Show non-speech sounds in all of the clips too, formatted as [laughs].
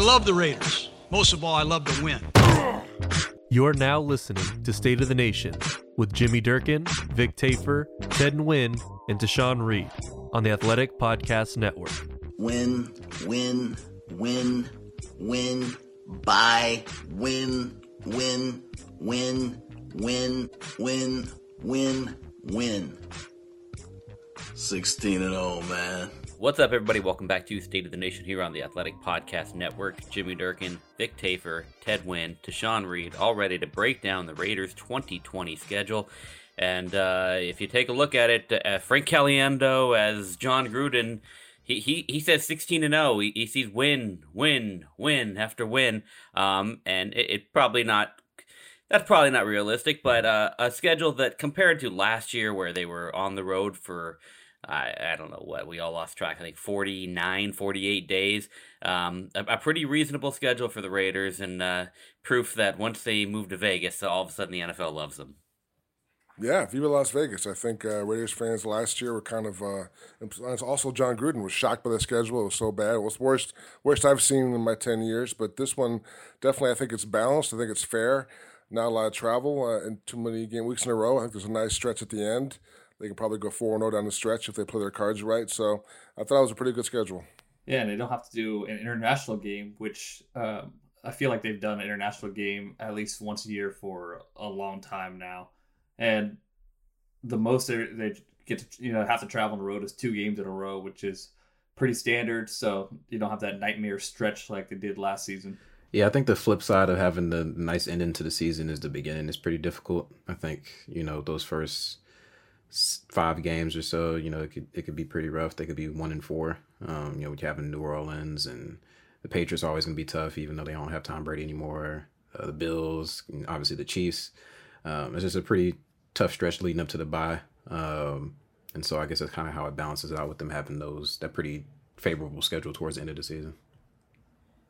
love the Raiders. Most of all, I love to win. You're now listening to State of the Nation with Jimmy Durkin, Vic Tafur, Ted Nguyen, and Tashan Reed on the Athletic Podcast Network. Win, win, win, win, buy, win, win, win, win, win, win, win. 16 and 0, man. What's up, everybody? Welcome back to State of the Nation here on the Athletic Podcast Network. Jimmy Durkin, Vic Tafur, Ted Nguyen, Tashan Reed, all ready to break down the Raiders' 2020 schedule. And uh, if you take a look at it, uh, Frank Caliendo as Jon Gruden, he, he, he says 16 and 0. He, he sees win, win, win after win. Um, and it, it probably not that's probably not realistic, but uh, a schedule that compared to last year where they were on the road for I, I don't know what we all lost track. I think 49, 48 days. Um, a, a, pretty reasonable schedule for the Raiders, and uh, proof that once they move to Vegas, all of a sudden the NFL loves them. Yeah, Viva Las Vegas. I think uh, Raiders fans last year were kind of. Uh, also, Jon Gruden was shocked by the schedule. It was so bad. It was worst worst I've seen in my ten years. But this one definitely, I think it's balanced. I think it's fair. Not a lot of travel uh, and too many game weeks in a row. I think there's a nice stretch at the end. They can probably go 4 0 down the stretch if they play their cards right. So I thought it was a pretty good schedule. Yeah, and they don't have to do an international game, which um, I feel like they've done an international game at least once a year for a long time now. And the most they, they get to you know have to travel on the road is two games in a row, which is pretty standard. So you don't have that nightmare stretch like they did last season. Yeah, I think the flip side of having the nice ending to the season is the beginning is pretty difficult. I think you know those first five games or so, you know, it could it could be pretty rough. They could be one and four. Um, you know, we have in New Orleans and the Patriots are always gonna be tough, even though they don't have Tom Brady anymore. Uh, the Bills, obviously the Chiefs. Um, it's just a pretty tough stretch leading up to the bye. Um, and so I guess that's kind of how it balances out with them having those that pretty favorable schedule towards the end of the season.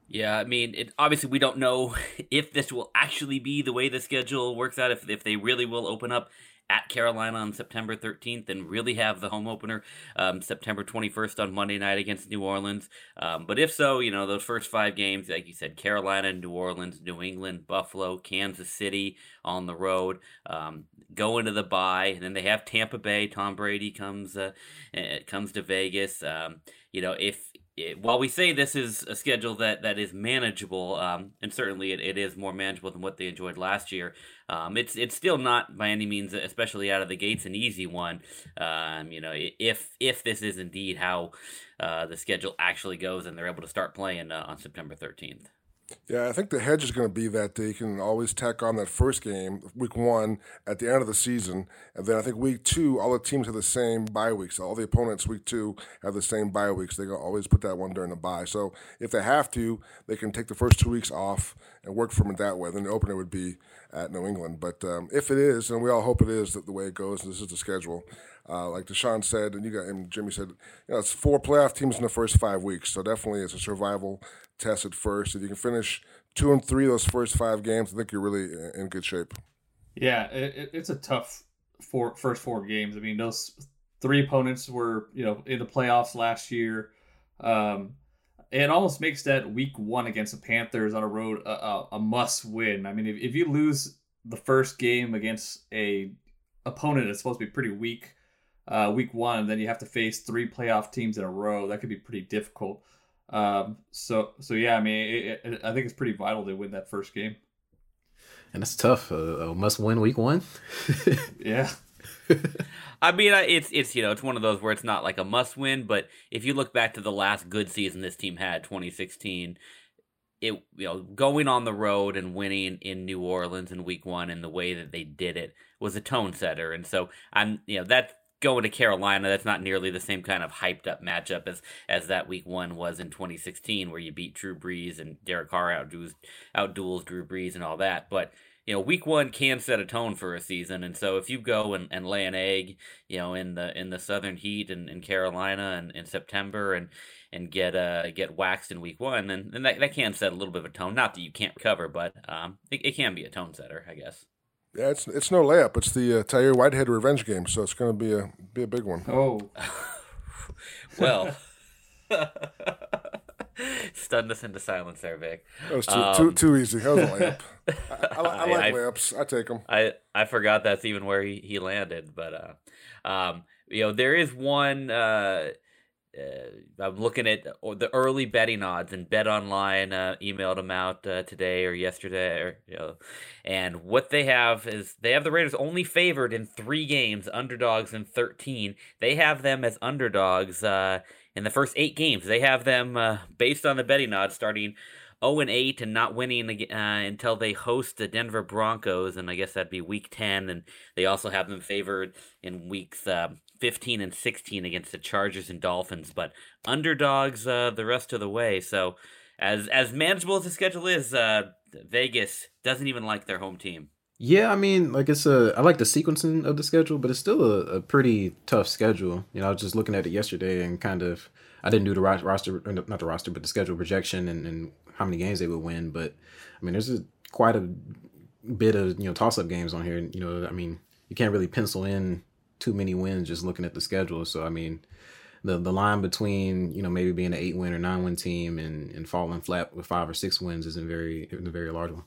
Yeah, I mean, it, obviously we don't know [laughs] if this will actually be the way the schedule works out. If if they really will open up at Carolina on September 13th and really have the home opener um, September 21st on Monday night against New Orleans. Um, but if so, you know, those first five games, like you said, Carolina, New Orleans, New England, Buffalo, Kansas City on the road, um, go into the bye. And then they have Tampa Bay. Tom Brady comes, uh, eh, comes to Vegas. Um, you know, if it, while we say this is a schedule that, that is manageable, um, and certainly it, it is more manageable than what they enjoyed last year, um, it's it's still not by any means, especially out of the gates, an easy one. Um, you know, if if this is indeed how uh, the schedule actually goes, and they're able to start playing uh, on September thirteenth. Yeah, I think the hedge is going to be that they can always tack on that first game, week one, at the end of the season. And then I think week two, all the teams have the same bye weeks. All the opponents, week two, have the same bye weeks. They can always put that one during the bye. So if they have to, they can take the first two weeks off and work from it that way. Then the opener would be at New England. But um, if it is, and we all hope it is that the way it goes, this is the schedule. Uh, like Tashan said, and you got and Jimmy said, you know, it's four playoff teams in the first five weeks, so definitely it's a survival test at first. If you can finish two and three those first five games, I think you're really in good shape. Yeah, it, it's a tough four first four games. I mean, those three opponents were you know in the playoffs last year. Um, it almost makes that week one against the Panthers on a road a, a, a must win. I mean, if, if you lose the first game against a opponent that's supposed to be pretty weak, uh, week one, then you have to face three playoff teams in a row. That could be pretty difficult. Um, so so yeah, I mean, it, it, I think it's pretty vital to win that first game. And it's tough. Uh, must win week one. [laughs] yeah. I mean, it's it's you know it's one of those where it's not like a must win, but if you look back to the last good season this team had, 2016, it you know going on the road and winning in New Orleans in Week One and the way that they did it was a tone setter, and so I'm you know that going to Carolina, that's not nearly the same kind of hyped up matchup as as that week one was in 2016, where you beat Drew Brees and Derek Carr outduels outduels Drew Brees and all that. But you know, week one can set a tone for a season, and so if you go and, and lay an egg, you know, in the in the Southern Heat and in Carolina and in September and and get uh get waxed in week one, then, then that, that can set a little bit of a tone. Not that you can't recover, but um, it, it can be a tone setter, I guess. Yeah, it's it's no layup. It's the uh, Tahir Whitehead revenge game, so it's going to be a be a big one. Oh, [laughs] well, [laughs] Stunned us into silence there, Vic. That was too Um, too, too easy. That was a layup. [laughs] I, I, I like I- layups. I take them. I I forgot that's even where he, he landed, but uh, um, you know there is one. Uh, uh, I'm looking at the early betting odds, and Bet Online uh, emailed them out uh, today or yesterday, or you know, and what they have is they have the Raiders only favored in three games, underdogs in 13. They have them as underdogs uh, in the first eight games. They have them uh, based on the betting odds starting 0 and 8 and not winning uh, until they host the Denver Broncos, and I guess that'd be week 10. And they also have them favored in weeks uh, 15 and 16 against the Chargers and Dolphins, but underdogs uh, the rest of the way. So, as as manageable as the schedule is, uh, Vegas doesn't even like their home team. Yeah, I mean, like it's a I like the sequencing of the schedule, but it's still a, a pretty tough schedule. You know, I was just looking at it yesterday and kind of I didn't do the roster, not the roster, but the schedule projection and, and how many games they would win. But I mean, there's a, quite a bit of you know toss up games on here. You know, I mean, you can't really pencil in too many wins just looking at the schedule. So I mean, the the line between you know maybe being an eight win or nine win team and and falling flat with five or six wins isn't very isn't a very large one.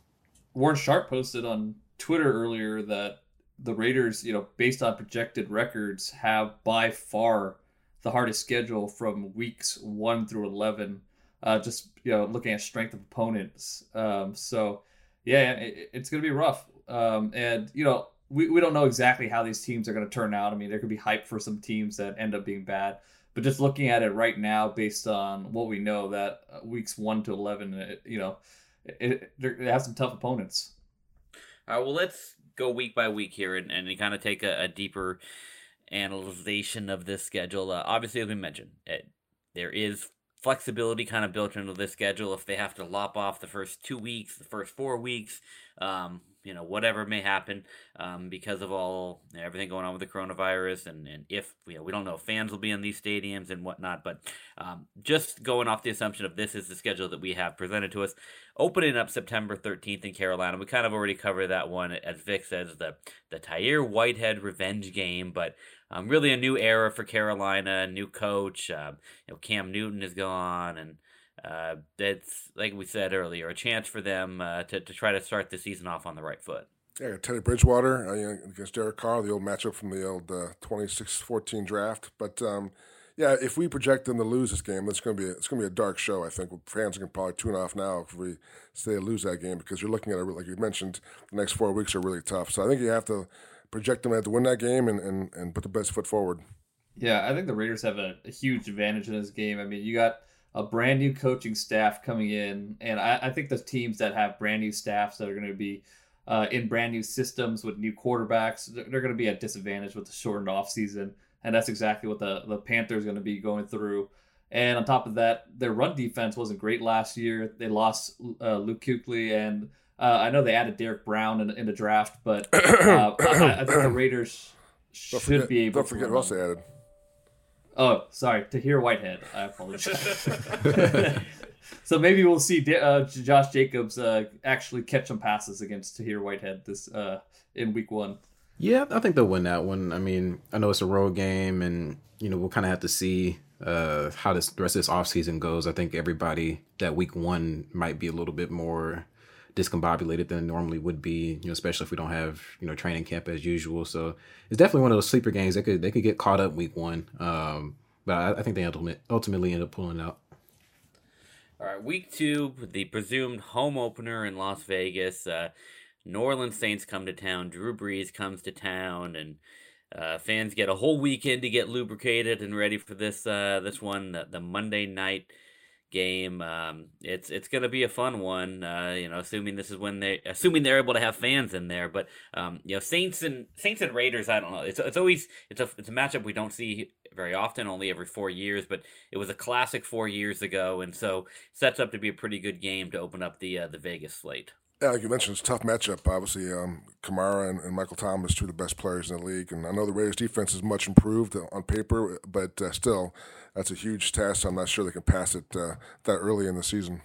Warren Sharp posted on Twitter earlier that the Raiders, you know, based on projected records, have by far the hardest schedule from weeks one through eleven. Uh, just you know, looking at strength of opponents. Um, so yeah, it, it's going to be rough. Um, and you know, we, we don't know exactly how these teams are going to turn out. I mean, there could be hype for some teams that end up being bad. But just looking at it right now, based on what we know, that uh, weeks one to eleven, it, you know, it, it, they have some tough opponents. All right, well, let's go week by week here and, and kind of take a, a deeper analyzation of this schedule. Uh, obviously, as we mentioned, it, there is flexibility kind of built into this schedule. If they have to lop off the first two weeks, the first four weeks, um, you know, whatever may happen um, because of all everything going on with the coronavirus, and, and if you know, we don't know if fans will be in these stadiums and whatnot, but um, just going off the assumption of this is the schedule that we have presented to us, opening up September 13th in Carolina. We kind of already covered that one, as Vic says, the the Tahir Whitehead revenge game, but um, really a new era for Carolina, new coach. Um, you know, Cam Newton is gone, and uh, it's like we said earlier, a chance for them uh, to to try to start the season off on the right foot. Yeah, Teddy Bridgewater uh, you know, against Derek Carr, the old matchup from the old uh, 26-14 draft. But um, yeah, if we project them to lose this game, it's going to be a, it's going to be a dark show. I think fans can probably tune off now if we say they lose that game because you're looking at it like you mentioned. The next four weeks are really tough. So I think you have to project them to win that game and, and, and put the best foot forward. Yeah, I think the Raiders have a, a huge advantage in this game. I mean, you got a brand new coaching staff coming in, and I, I think the teams that have brand new staffs that are going to be uh, in brand new systems with new quarterbacks, they're, they're going to be at disadvantage with the shortened off season, and that's exactly what the the Panthers are going to be going through. And on top of that, their run defense wasn't great last year. They lost uh, Luke Kuechly, and uh, I know they added Derrick Brown in, in the draft, but uh, I, I think the [coughs] Raiders should forget, be able don't to forget run who else they added. Oh, sorry, Tahir Whitehead. I apologize. [laughs] so maybe we'll see uh, Josh Jacobs uh, actually catch some passes against Tahir Whitehead this uh, in Week One. Yeah, I think they'll win that one. I mean, I know it's a road game, and you know we'll kind of have to see uh, how this the rest of this offseason goes. I think everybody that week one might be a little bit more discombobulated than normally would be. You know, especially if we don't have you know training camp as usual. So it's definitely one of those sleeper games. They could they could get caught up week one, um, but I, I think they ultimate, ultimately end up pulling out. All right, week two, the presumed home opener in Las Vegas. Uh, New Orleans Saints come to town. Drew Brees comes to town, and uh, fans get a whole weekend to get lubricated and ready for this uh, this one, the, the Monday night game. Um, it's it's going to be a fun one. Uh, you know, assuming this is when they assuming they're able to have fans in there. But um, you know, Saints and Saints and Raiders. I don't know. It's it's always it's a it's a matchup we don't see very often, only every four years. But it was a classic four years ago, and so sets up to be a pretty good game to open up the uh, the Vegas slate. Yeah, like you mentioned, it's a tough matchup. Obviously, um, Kamara and, and Michael Thomas, two of the best players in the league. And I know the Raiders' defense is much improved on paper, but uh, still, that's a huge test. I'm not sure they can pass it uh, that early in the season.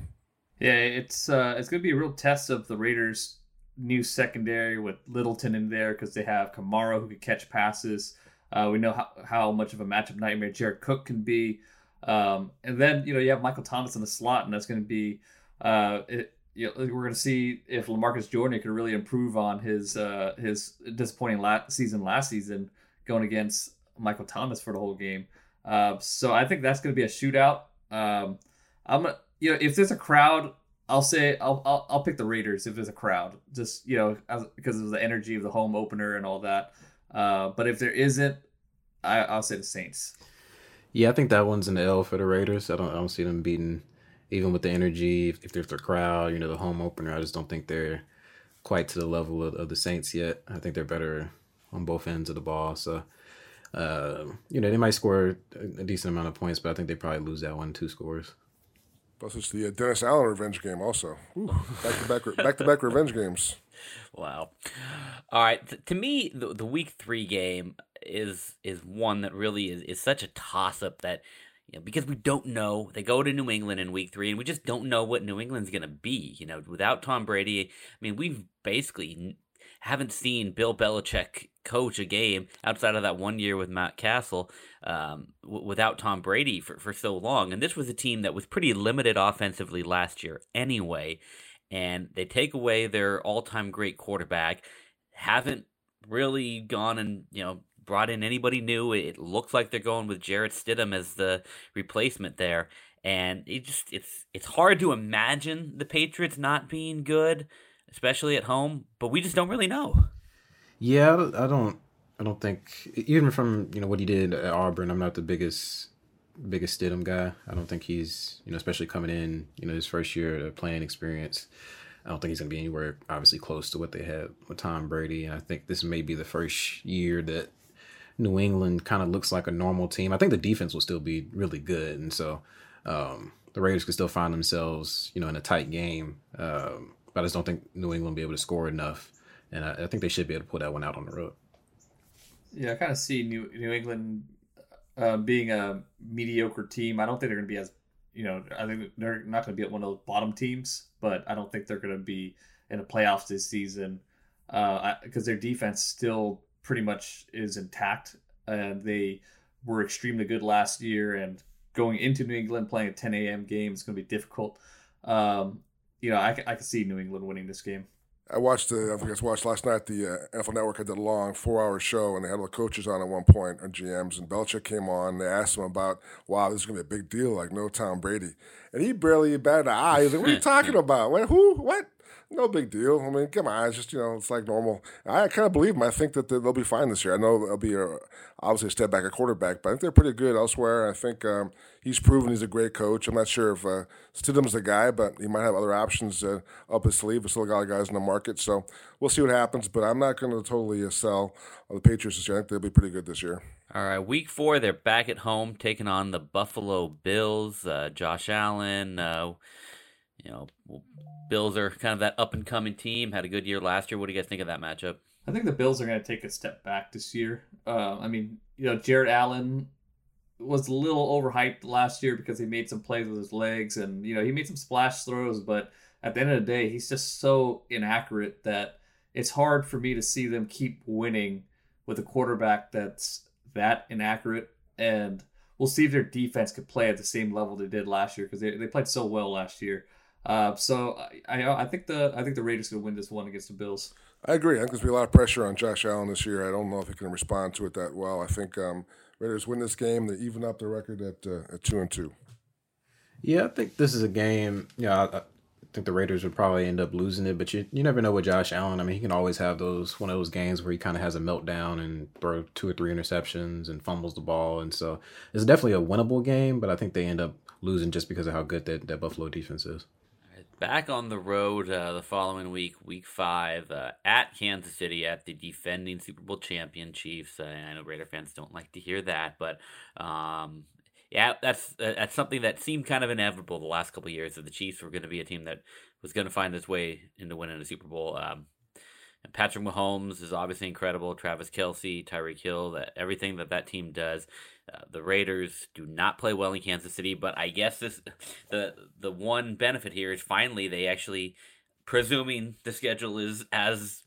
Yeah, it's uh, it's going to be a real test of the Raiders' new secondary with Littleton in there because they have Kamara who can catch passes. Uh, we know how, how much of a matchup nightmare Jared Cook can be. Um, and then you know you have Michael Thomas in the slot, and that's going to be uh, it, you know, we're going to see if Lamarcus Joyner can really improve on his uh, his disappointing last season last season going against Michael Thomas for the whole game. Uh, so I think that's going to be a shootout. Um, I'm gonna, you know, if there's a crowd, I'll say I'll, I'll, I'll pick the Raiders if there's a crowd, just you know, as, because of the energy of the home opener and all that. Uh, but if there isn't, I, I'll say the Saints. Yeah, I think that one's an L for the Raiders. I don't I don't see them beating even with the energy. If, if there's the crowd, you know, the home opener, I just don't think they're quite to the level of, of the Saints yet. I think they're better on both ends of the ball. So, uh, you know, they might score a, decent amount of points, but I think they probably lose that one, two scores. Plus, it's the uh, Dennis Allen revenge game also. Back to back, back to back revenge games. [laughs] Wow. All right. to me, the, the week three game is is one that really is, is such a toss up that you know, because we don't know. They go to New England in week three, and we just don't know what New England's going to be. You know, without Tom Brady, I mean, we've basically haven't seen Bill Belichick coach a game outside of that one year with Matt Cassel um, w- without Tom Brady for, for so long. And this was a team that was pretty limited offensively last year anyway. And they take away their all time great quarterback, haven't really gone and, you know, brought in anybody new. It looks like they're going with Jarrett Stidham as the replacement there. And it just it's it's hard to imagine the Patriots not being good especially at home. But we just don't really know. Yeah, I don't. I don't think even from you know what he did at Auburn. I'm not the biggest biggest Stidham guy. I don't think he's you know especially coming in you know his first year of playing experience. I don't think he's going to be anywhere obviously close to what they had with Tom Brady. And I think this may be the first year that New England kind of looks like a normal team. I think the defense will still be really good, and so um, the Raiders could still find themselves, you know, in a tight game. Um, but I just don't think New England will be able to score enough, and I, I think they should be able to pull that one out on the road. Yeah, I kind of see New New England uh, being a mediocre team. I don't think they're going to be as you know. I think they're not going to be at one of those bottom teams, but I don't think they're going to be in the playoffs this season because uh, their defense still pretty much is intact. And they were extremely good last year, and going into New England playing a 10 a.m. game is going to be difficult. Um, you know, I, I can see New England winning this game. I watched the, I think I watched last night, the uh, NFL Network had that long four hour show, and they had all the coaches on at one point, and GMs, and Belichick came on. They asked him about, wow, this is going to be a big deal, like no Tom Brady. And he barely batted an eye. He was like, what are you talking [laughs] about? What, who? What? No big deal. I mean, come on, it's just you know, it's like normal. I kind of believe them. I think that they'll be fine this year. I know they'll be a, obviously a step back at quarterback, but I think they're pretty good elsewhere. I think um, he's proven he's a great coach. I'm not sure if uh, Stidham's the guy, but he might have other options uh, up his sleeve. There's still got guys in the market, so we'll see what happens. But I'm not going to totally uh, sell the Patriots this year. I think they'll be pretty good this year. All right, week four, they're back at home taking on the Buffalo Bills. Uh, Josh Allen, uh, you know, Bills are kind of that up and coming team. Had a good year last year. What do you guys think of that matchup? I think the Bills are going to take a step back this year. Uh, I mean, you know, Jared Allen was a little overhyped last year because he made some plays with his legs and you know he made some splash throws, but at the end of the day, he's just so inaccurate that it's hard for me to see them keep winning with a quarterback that's that inaccurate. And we'll see if their defense could play at the same level they did last year because they, they played so well last year. Uh, so I, I think the I think the Raiders going to win this one against the Bills. I agree. I think there's going to be a lot of pressure on Josh Allen this year. I don't know if he can respond to it that well. I think um, Raiders win this game. They even up their record at uh, at two and two. Yeah, I think this is a game. Yeah, I, I think the Raiders would probably end up losing it, but you you never know with Josh Allen. I mean, he can always have those one of those games where he kind of has a meltdown and throw two or three interceptions and fumbles the ball, and so it's definitely a winnable game. But I think they end up losing just because of how good that, that Buffalo defense is back on the road uh, the following week, week five, uh, at Kansas City at the defending Super Bowl champion Chiefs. Uh, I know Raider fans don't like to hear that, but um, yeah, that's uh, that's something that seemed kind of inevitable the last couple years that the Chiefs were going to be a team that was going to find its way into winning a Super Bowl. Um, Patrick Mahomes is obviously incredible. Travis Kelce, Tyreek Hill, that everything that that team does. Uh, the Raiders do not play well in Kansas City, but I guess this [laughs] the the one benefit here is finally they actually, presuming the schedule is as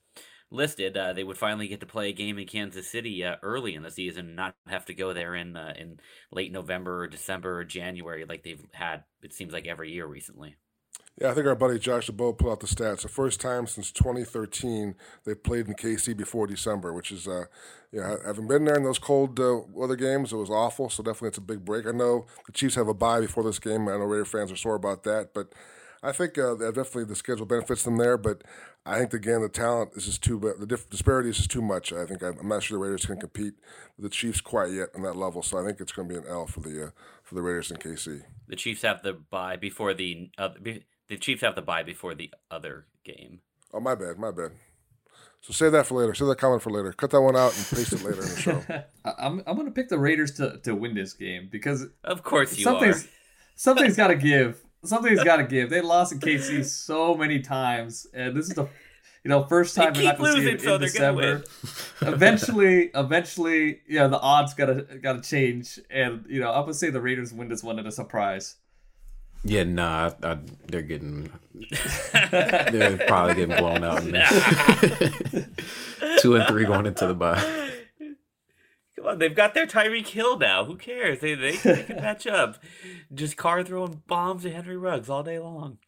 listed, uh, they would finally get to play a game in Kansas City uh, early in the season, not have to go there in uh, in late November or December or January like they've had. It seems like every year recently. Yeah, I think our buddy Josh Dubow put out the stats. The first time since 2013 they played in KC before December, which is, uh, yeah, having been there in those cold uh, weather games, it was awful. So definitely it's a big break. I know the Chiefs have a bye before this game. I know Raider fans are sore about that, but I think uh, definitely the schedule benefits them there. But I think again the talent is just too the dif- disparity is just too much. I think I'm not sure the Raiders can compete with the Chiefs quite yet on that level. So I think it's going to be an L for the uh, for the Raiders in KC. The Chiefs have the bye before the uh, the Chiefs have the bye before the other game. Oh my bad, my bad. So save that for later. Save that comment for later. Cut that one out and paste it later in the show. [laughs] I'm I'm gonna pick the Raiders to, to win this game because of course you something's are. something's got to give. Something's got to give. They lost in KC so many times, and this is the you know first time they they're not going to see it so in December. [laughs] eventually, eventually, yeah, the odds gotta gotta change, and you know I'm gonna say the Raiders win this one in a surprise. Yeah, nah, I, I, they're getting, they're probably getting blown out. [laughs] Two and three going into the bye. Come on, they've got their Tyreek Hill now. Who cares? They, they, they can match up. Just Carr throwing bombs at Henry Ruggs all day long.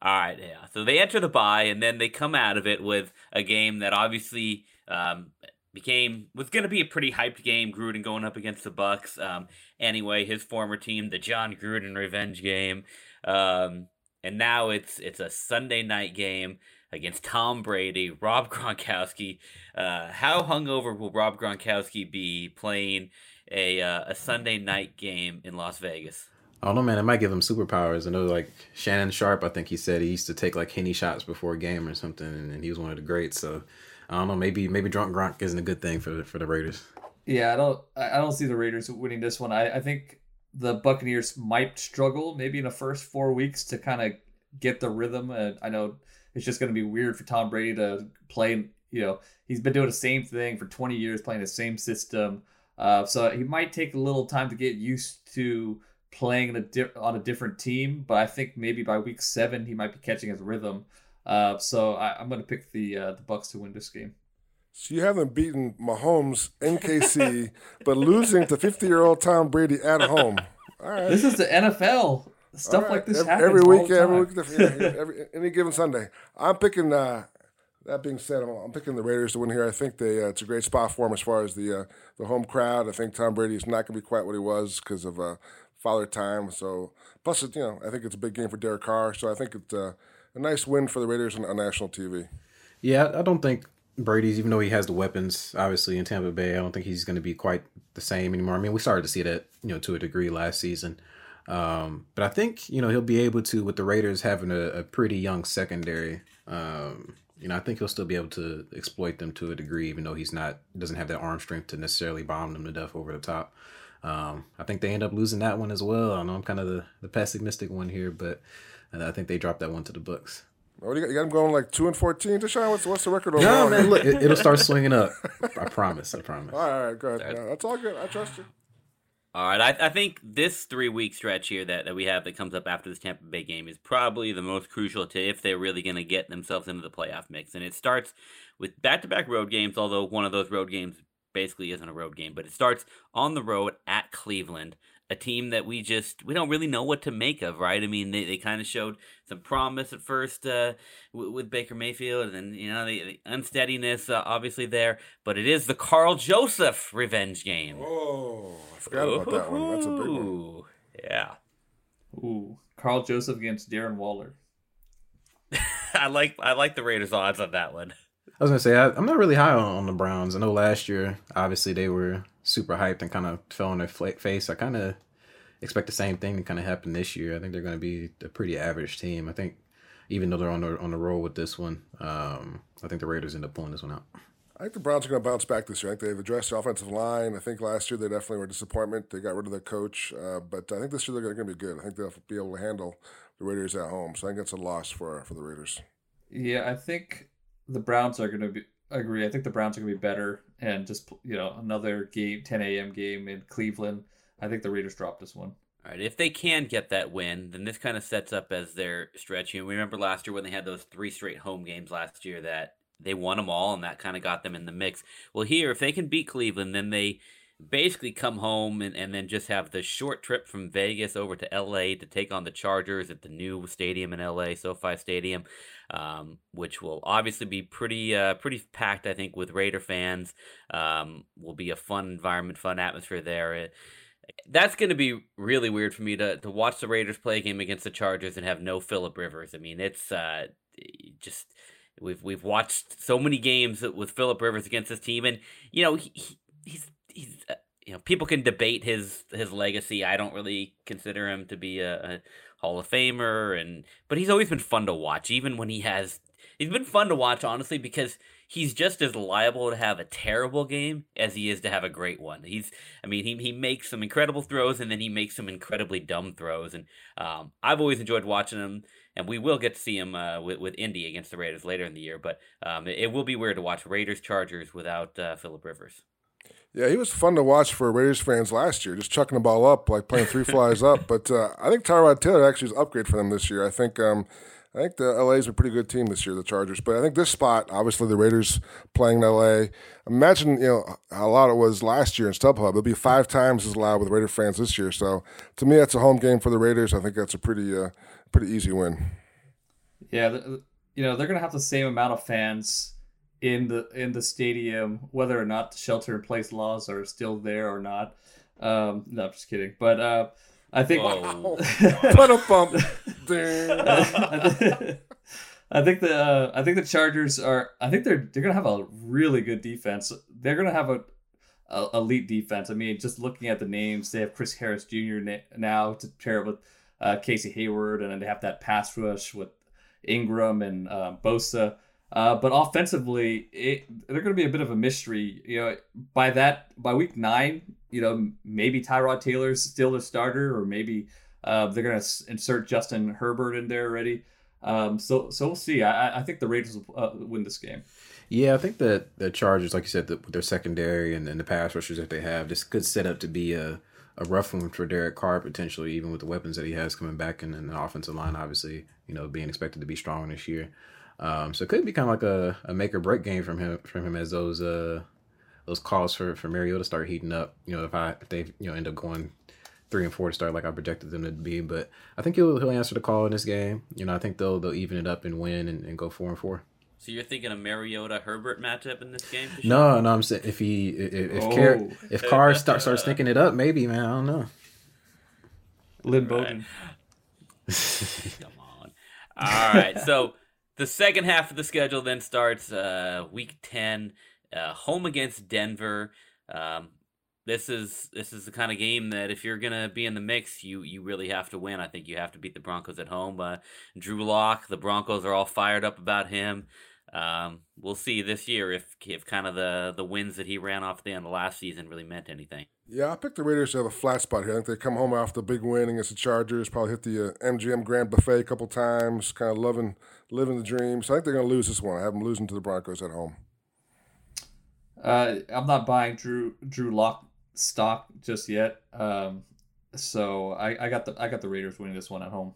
All right, yeah. So they enter the bye, and then they come out of it with a game that obviously um, became was going to be a pretty hyped game. Gruden going up against the Bucs. Um, anyway, his former team, the Jon Gruden revenge game, um, and now it's it's a Sunday night game against Tom Brady, Rob Gronkowski. Uh, how hungover will Rob Gronkowski be playing a uh, a Sunday night game in Las Vegas? I don't know, man. It might give him superpowers. I know, like Shannon Sharpe, I think he said he used to take like henny shots before a game or something, and he was one of the greats. So I don't know. Maybe maybe drunk Gronk isn't a good thing for for the Raiders. Yeah, I don't I don't see the Raiders winning this one. I, I think the Buccaneers might struggle maybe in the first four weeks to kind of get the rhythm. And I know it's just going to be weird for Tom Brady to play. You know, he's been doing the same thing for 20 years, playing the same system. Uh, so he might take a little time to get used to playing a di- on a different team. But I think maybe by week seven he might be catching his rhythm. Uh, so I, am going to pick the uh, the Bucs to win this game. So you haven't beaten Mahomes in KC, [laughs] but losing to 50 year old Tom Brady at home. All right. This is the NFL. Stuff right. like this every, happens every week. Every week, yeah, [laughs] every, any given Sunday. I'm picking. Uh, that being said, I'm, I'm, picking the Raiders to win here. I think they uh, it's a great spot for them as far as the uh, the home crowd. I think Tom Brady is not going to be quite what he was because of uh, father time. So plus, it, you know, I think it's a big game for Derek Carr. So I think it's uh, a nice win for the Raiders on, on national TV. Yeah, I don't think Brady's, even though he has the weapons, obviously in Tampa Bay, I don't think he's going to be quite the same anymore. I mean, we started to see that, you know, to a degree last season. Um, but I think, you know, he'll be able to, with the Raiders having a, a pretty young secondary, um, you know, I think he'll still be able to exploit them to a degree, even though he's not, doesn't have that arm strength to necessarily bomb them to death over the top. Um, I think they end up losing that one as well. I know I'm kind of the, the pessimistic one here, but I think they dropped that one to the Bucs. What oh, do you got? You got them going like two and fourteen, Tashan. What's what's the record overall? No, man. Look, it, will start [laughs] swinging up. I promise. I promise. All right, all right good. That's, that's all good. I trust you. All right, I, I think this three week stretch here that, that we have that comes up after this Tampa Bay game is probably the most crucial to if they're really going to get themselves into the playoff mix. And it starts with back to back road games, although one of those road games basically isn't a road game, but it starts on the road at Cleveland a team that we just we don't really know what to make of, right? I mean, they, they kind of showed some promise at first uh, w- with Baker Mayfield, and then, you know the, the unsteadiness uh, obviously there, but it is the Karl Joseph revenge game. Oh, I forgot Ooh. about that one. That's a big one. Yeah. Ooh, Karl Joseph against Darren Waller. [laughs] I like I like the Raiders odds on that one. I was gonna say I, am not really high on, on the Browns. I know last year, obviously they were super hyped and kind of fell on their face. I kind of expect the same thing to kind of happen this year. I think they're going to be a pretty average team. I think even though they're on the on the roll with this one, um, I think the Raiders end up pulling this one out. I think the Browns are going to bounce back this year. I think they've addressed the offensive line. I think last year they definitely were a disappointment. They got rid of their coach, uh, but I think this year they're going to be good. I think they'll be able to handle the Raiders at home. So I think that's a loss for for the Raiders. Yeah, I think the Browns are going to be agree. I think the Browns are going to be better, and just you know another game, 10 a.m. game in Cleveland. I think the Raiders dropped this one. All right, if they can get that win, then this kind of sets up as their stretch. You know, remember last year when they had those three straight home games last year that they won them all, and that kind of got them in the mix. Well, here, if they can beat Cleveland, then they basically come home and, and then just have the short trip from Vegas over to LA to take on the Chargers at the new stadium in LA, SoFi Stadium, um, which will obviously be pretty uh, pretty packed, I think, with Raider fans. Um, will be a fun environment, fun atmosphere there. It, that's going to be really weird for me to, to watch the Raiders play a game against the Chargers and have no Philip Rivers. I mean, it's uh, just we've we've watched so many games with Philip Rivers against this team, and you know he, he's he's uh, you know people can debate his his legacy. I don't really consider him to be a, a Hall of Famer, and but he's always been fun to watch, even when he has. He's been fun to watch, honestly, because he's just as liable to have a terrible game as he is to have a great one. He's, I mean, he, he makes some incredible throws and then he makes some incredibly dumb throws. And um, I've always enjoyed watching him and we will get to see him uh, with with Indy against the Raiders later in the year. But um, it, it, will be weird to watch Raiders Chargers without uh, Philip Rivers. Yeah, he was fun to watch for Raiders fans last year, just chucking the ball up, like playing three flies up. But uh, I think Tyrod Taylor actually is an upgrade for them this year. I think um, I think the LA's a pretty good team this year, the Chargers. But I think this spot, obviously, the Raiders playing in LA. Imagine you know how loud it was last year in StubHub. It'll be five times as loud with Raider fans this year. So to me, that's a home game for the Raiders. I think that's a pretty uh, pretty easy win. Yeah, you know they're gonna have the same amount of fans in the in the stadium, whether or not the shelter in place laws are still there or not. Um, no, I'm just kidding. But uh, I think [laughs] put a bump. [laughs] I think the uh, I think the Chargers are. I think they're they're gonna have a really good defense. They're gonna have a, a elite defense. I mean, just looking at the names, they have Chris Harris Jr. now to pair with uh, Casey Hayward, and then they have that pass rush with Ingram and uh, Bosa. Uh, but offensively, it, they're going to be a bit of a mystery. You know, by that by week nine, you know maybe Tyrod Taylor's still the starter, or maybe uh, they're going to insert Justin Herbert in there already. Um, so so we'll see. I, I think the Raiders will uh, win this game. Yeah, I think that the Chargers, like you said, the, with their secondary and, and the pass rushers that they have, this could set up to be a a rough one for Derek Carr potentially, even with the weapons that he has coming back and, and the offensive line, obviously, you know, being expected to be strong this year. Um, so it could be kind of like a, a make or break game from him from him as those uh those calls for for Mariota start heating up. You know, if I if they you know end up going three and four to start like I projected them to be, but I think he'll he'll answer the call in this game. You know, I think they'll they'll even it up and win and, and go four and four. So you're thinking a Mariota Herbert matchup in this game? No, no, I'm saying if he if if, oh. Car- if Carr [laughs] start, starts thinking it up, maybe man, I don't know. Lynn Bowden. [laughs] Come on. All right, so the second half of the schedule then starts uh, week ten, uh, home against Denver. Um, this is this is the kind of game that if you're gonna be in the mix, you you really have to win. I think you have to beat the Broncos at home. Uh, Drew Lock, the Broncos are all fired up about him. Um, we'll see this year if if kind of the the wins that he ran off the end of last season really meant anything. Yeah, I picked the Raiders to have a flat spot here. I think they come home after the big win against the Chargers. Probably hit the uh, MGM Grand Buffet a couple times. Kind of loving living the dream. So I think they're going to lose this one. I have them losing to the Broncos at home. Uh, I'm not buying Drew Drew Lock stock just yet. Um, so I, I got the I got the Raiders winning this one at home.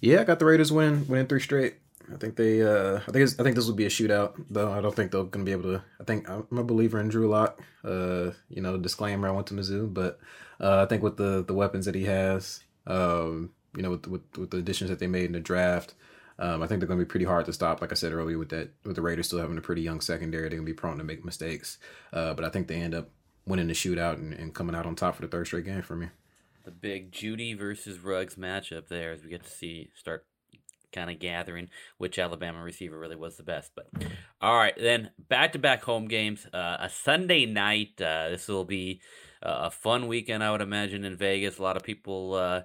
Yeah, I got the Raiders winning winning three straight. I think they. Uh, I think. I think this will be a shootout, though. I don't think they're going to be able to. I think I'm a believer in Drew Lock. Uh, you know, disclaimer: I went to Mizzou, but uh, I think with the the weapons that he has, um, you know, with, with with the additions that they made in the draft, um, I think they're going to be pretty hard to stop. Like I said earlier, with that with the Raiders still having a pretty young secondary, they're going to be prone to make mistakes. Uh, but I think they end up winning the shootout and, and coming out on top for the third straight game for me. The big Jeudy versus Ruggs matchup there, as we get to see start kind of gathering which Alabama receiver really was the best. But all right, then back to back home games. Uh, a Sunday night. Uh, this will be a fun weekend, I would imagine, in Vegas. A lot of people, uh,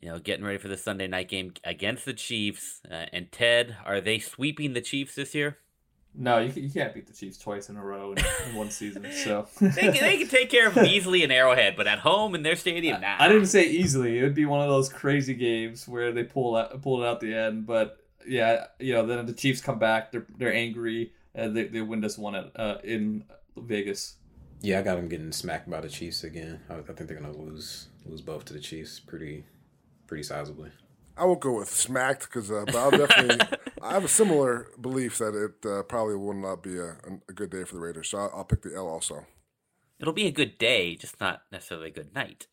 you know, getting ready for the Sunday night game against the Chiefs. Uh, and Ted, are they sweeping the Chiefs this year? No, you, you can't beat the Chiefs twice in a row in, in one season. So [laughs] they, can, they can take care of them easily in Arrowhead, but at home in their stadium, nah. I didn't say easily. It would be one of those crazy games where they pull out, pull it out the end. But yeah, you know, then the Chiefs come back. They're they're angry. and they they win this one at, uh, in Vegas. Yeah, I got them getting smacked by the Chiefs again. I, I think they're gonna lose lose both to the Chiefs pretty pretty sizably. I won't go with smacked because, uh, but I'll definitely. [laughs] I have a similar belief that it uh, probably will not be a, a good day for the Raiders, so I'll, I'll pick the L also. It'll be a good day, just not necessarily a good night.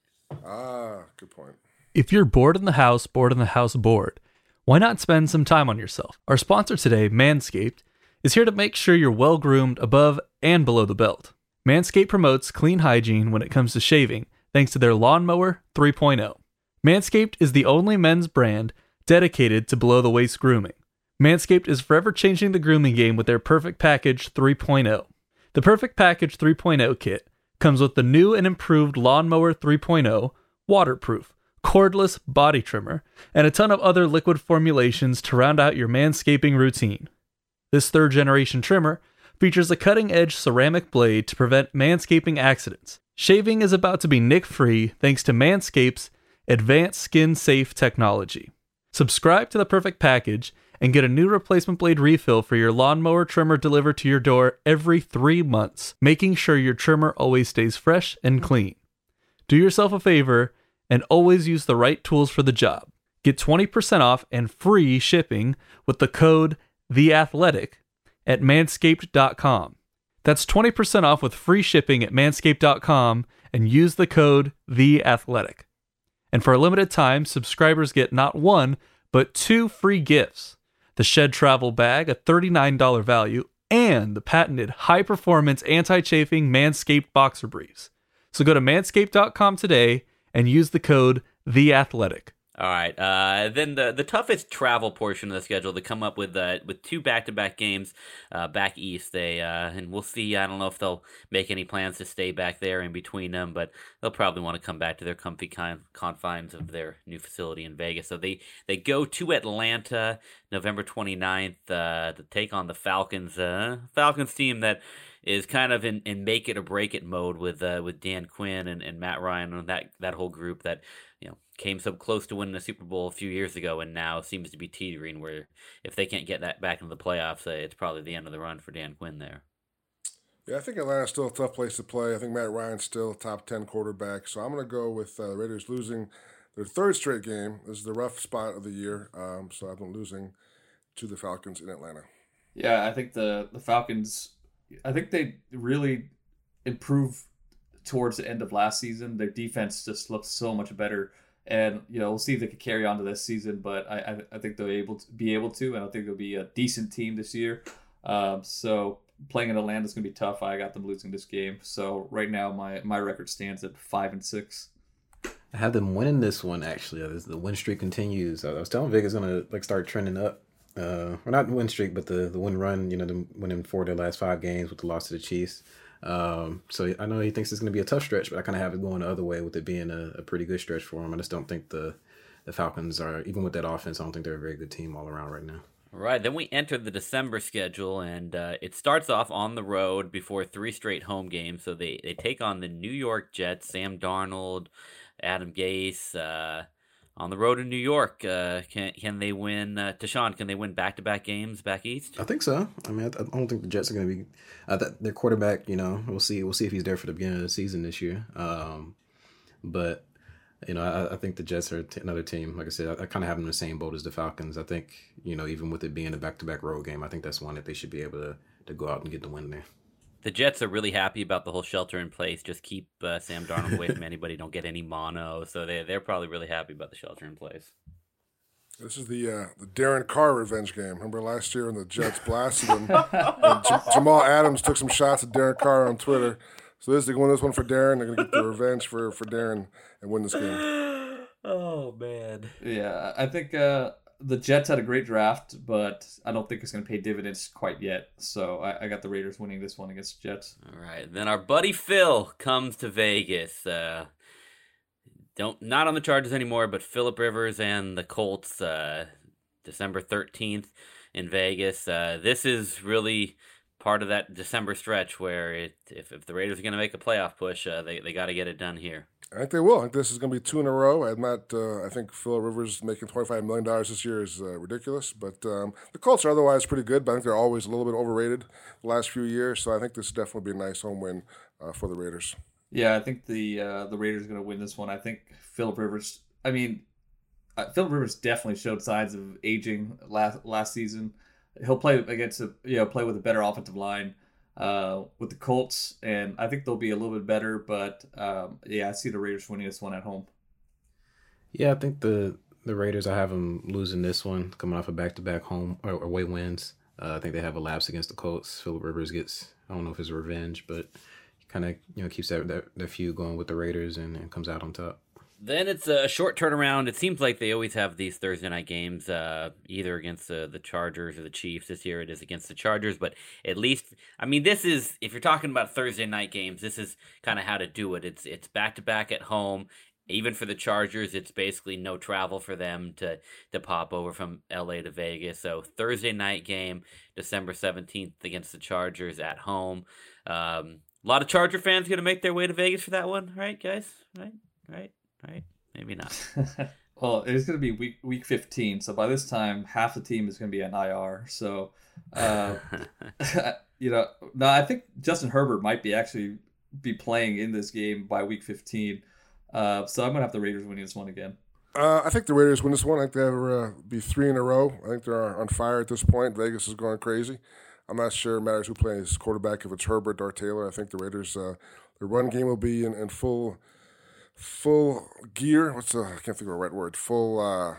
Ah, good point. If you're bored in the house, bored in the house, bored, why not spend some time on yourself? Our sponsor today, Manscaped, is here to make sure you're well groomed above and below the belt. Manscaped promotes clean hygiene when it comes to shaving, thanks to their Lawnmower 3.0. Manscaped is the only men's brand dedicated to below the waist grooming. Manscaped is forever changing the grooming game with their Perfect Package 3.0. The Perfect Package 3.0 kit comes with the new and improved Lawnmower 3.0 waterproof, cordless body trimmer, and a ton of other liquid formulations to round out your manscaping routine. This third generation trimmer features a cutting edge ceramic blade to prevent manscaping accidents. Shaving is about to be nick free thanks to Manscaped's advanced skin safe technology. Subscribe to the perfect package and get a new replacement blade refill for your lawnmower trimmer delivered to your door every three months, making sure your trimmer always stays fresh and clean. Do yourself a favor and always use the right tools for the job. Get 20% off and free shipping with the code THEATHLETIC at manscaped.com. That's 20% off with free shipping at manscaped.com and use the code THEATHLETIC. And for a limited time, subscribers get not one, but two free gifts the Shed Travel Bag, a $39 value, and the patented high performance anti chafing Manscaped Boxer Briefs. So go to manscaped.com today and use the code THEATHLETIC. All right. Uh, then the the toughest travel portion of the schedule to come up with uh, with two back to back games uh, back east. They uh, and we'll see. I don't know if they'll make any plans to stay back there in between them, but they'll probably want to come back to their comfy con- confines of their new facility in Vegas. So they they go to Atlanta November 29th uh, to take on the Falcons. Uh, Falcons team that is kind of in, in make it or break it mode with uh, with Dan Quinn and, and Matt Ryan and that that whole group that came so close to winning the Super Bowl a few years ago and now seems to be teetering where if they can't get that back into the playoffs, uh, it's probably the end of the run for Dan Quinn there. Yeah, I think Atlanta's still a tough place to play. I think Matt Ryan's still a top 10 quarterback. So I'm going to go with uh, Raiders losing their third straight game. This is the rough spot of the year. Um, so I've been losing to the Falcons in Atlanta. Yeah, I think the, the Falcons, I think they really improved towards the end of last season. Their defense just looks so much better and you know we'll see if they can carry on to this season. But I I, think they'll able to be able to, and I think they'll be a decent team this year. Um, so playing in Atlanta is going to be tough. I got them losing this game. So right now my my record stands at five and six. I have them winning this one actually. The win streak continues, I was telling Vic is gonna like start trending up. Uh, or not win streak, but the the win run. You know, them winning four of their last five games with the loss to the Chiefs. Um, so I know he thinks it's going to be a tough stretch, but I kind of have it going the other way with it being a, a, pretty good stretch for him. I just don't think the the Falcons are even with that offense. I don't think they're a very good team all around right now. Right. Then we enter the December schedule, and uh, it starts off on the road before three straight home games. So they, they take on the New York Jets, Sam Darnold, Adam Gase, uh, on the road in New York. Uh, can can they win? Uh, Tashan, can they win back to back games back east? I think so. I mean, I, I don't think the Jets are going to be. Uh, their quarterback, you know, we'll see. We'll see if he's there for the beginning of the season this year. Um, but you know, I, I, think the Jets are t- another team. Like I said, I, I kind of have them in the same boat as the Falcons. I think you know, even with it being a back to back road game, I think that's one that they should be able to to go out and get the win there the Jets are really happy about the whole shelter in place. Just keep uh, Sam Darnold away from [laughs] anybody. Don't get any mono. So they they're probably really happy about the shelter in place. This is the uh, the Darren Carr revenge game. Remember last year when the Jets blasted him, [laughs] and J- Jamal Adams took some shots at Darren Carr on Twitter. So this they're going this one for Darren. They're going to get the revenge for for Darren and win this game. [gasps] Oh man. Yeah, I think uh, the Jets had a great draft, but I don't think it's going to pay dividends quite yet. So I, I, got the Raiders winning this one against the Jets. All right, then our buddy Phil comes to Vegas. Uh, don't not on the Chargers anymore, but Philip Rivers and the Colts. Uh, December thirteenth in Vegas. Uh, this is really part of that December stretch where it, if, if the Raiders are going to make a playoff push, uh, they, they got to get it done here. I think they will. I think this is going to be two in a row. I'm not. Uh, I think Phil Rivers making 25 million dollars this year is uh, ridiculous. But um, the Colts are otherwise pretty good. But I think they're always a little bit overrated the last few years. So I think this is definitely be a nice home win uh, for the Raiders. Yeah, I think the uh, the Raiders are going to win this one. I think Philip Rivers. I mean, uh, Philip Rivers definitely showed signs of aging last last season. He'll play against a you know play with a better offensive line uh, with the Colts, and I think they'll be a little bit better. But um, yeah, I see the Raiders winning this one at home. Yeah, I think the the Raiders. I have them losing this one, coming off a back to back home or away wins. Uh, I think they have a lapse against the Colts. Philip Rivers gets I don't know if it's revenge, but kind of you know keeps that, that that feud going with the Raiders and, and comes out on top. Then it's a short turnaround. It seems like they always have these Thursday night games, uh, either against the, the Chargers or the Chiefs. This year it is against the Chargers, but at least, I mean, this is if you're talking about Thursday night games, this is kind of how to do it. It's it's back to back at home. Even for the Chargers, it's basically no travel for them to to pop over from LA to Vegas. So Thursday night game, December seventeenth against the Chargers at home. Um, a lot of Charger fans going to make their way to Vegas for that one, right, guys? Right, right right? Maybe not. [laughs] well, it's going to be week week 15, so by this time, half the team is going to be an IR. So, uh, [laughs] [laughs] you know, no, I think Justin Herbert might be actually be playing in this game by week 15. Uh, so I'm going to have the Raiders winning this one again. Uh, I think the Raiders win this one. I think they'll uh, be three in a row. I think they're on fire at this point. Vegas is going crazy. I'm not sure it matters who plays quarterback, if it's Herbert or Taylor. I think the Raiders, uh, the run game will be in, in full – full gear. What's the, I can't think of the right word. Full. Uh,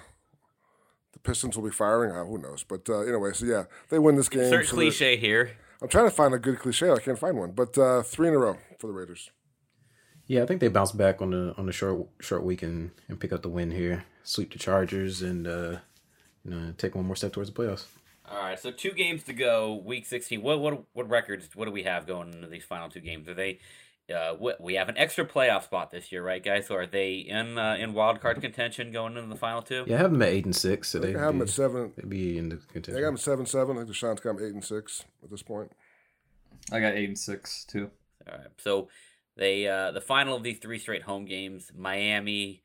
the Pistons will be firing. Uh, who knows? But uh, anyway, so yeah, they win this game. Insert so cliche here. I'm trying to find a good cliche. I can't find one. But uh, three in a row for the Raiders. Yeah, I think they bounce back on the on the short short week and, and pick up the win here, sweep the Chargers, and uh, you know take one more step towards the playoffs. All right, so two games to go, week 16. What what what records? What do we have going into these final two games? Are they uh, we have an extra playoff spot this year, right, guys? So are they in uh, in wild card contention going into the final two? Yeah, I have them at eight and six. So they have them at seven. They'd be in the contention. They got them seven seven. I think Tashan's got them eight and six at this point. I got eight and six too. All right, so they uh, the final of these three straight home games, Miami.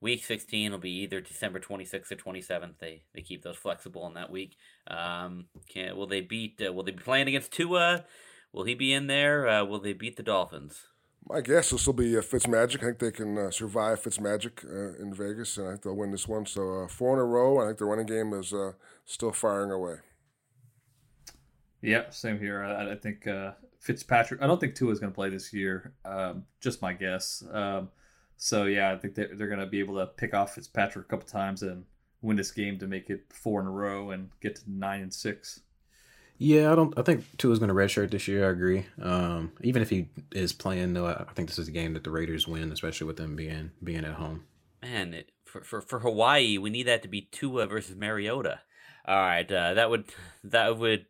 Week 16 will be either December 26th or 27th. They they keep those flexible in that week. Um, can will they beat? Uh, will they be playing against Tua? Will he be in there? Uh, will they beat the Dolphins? My guess this will be uh, Fitzmagic. I think they can uh, survive Fitzmagic uh, in Vegas, and I think they'll win this one. So uh, four in a row. I think the running game is uh, still firing away. Yeah, same here. I, I think uh, Fitzpatrick. I don't think Tua is going to play this year. Um, just my guess. Um, so yeah, I think they're, they're going to be able to pick off Fitzpatrick a couple times and win this game to make it four in a row and get to nine and six. Yeah, I don't. I think Tua is going to redshirt this year. I agree. Um, even if he is playing, though, I think this is a game that the Raiders win, especially with them being being at home. Man, it, for, for for Hawaii, we need that to be Tua versus Mariota. All right, uh, that would that would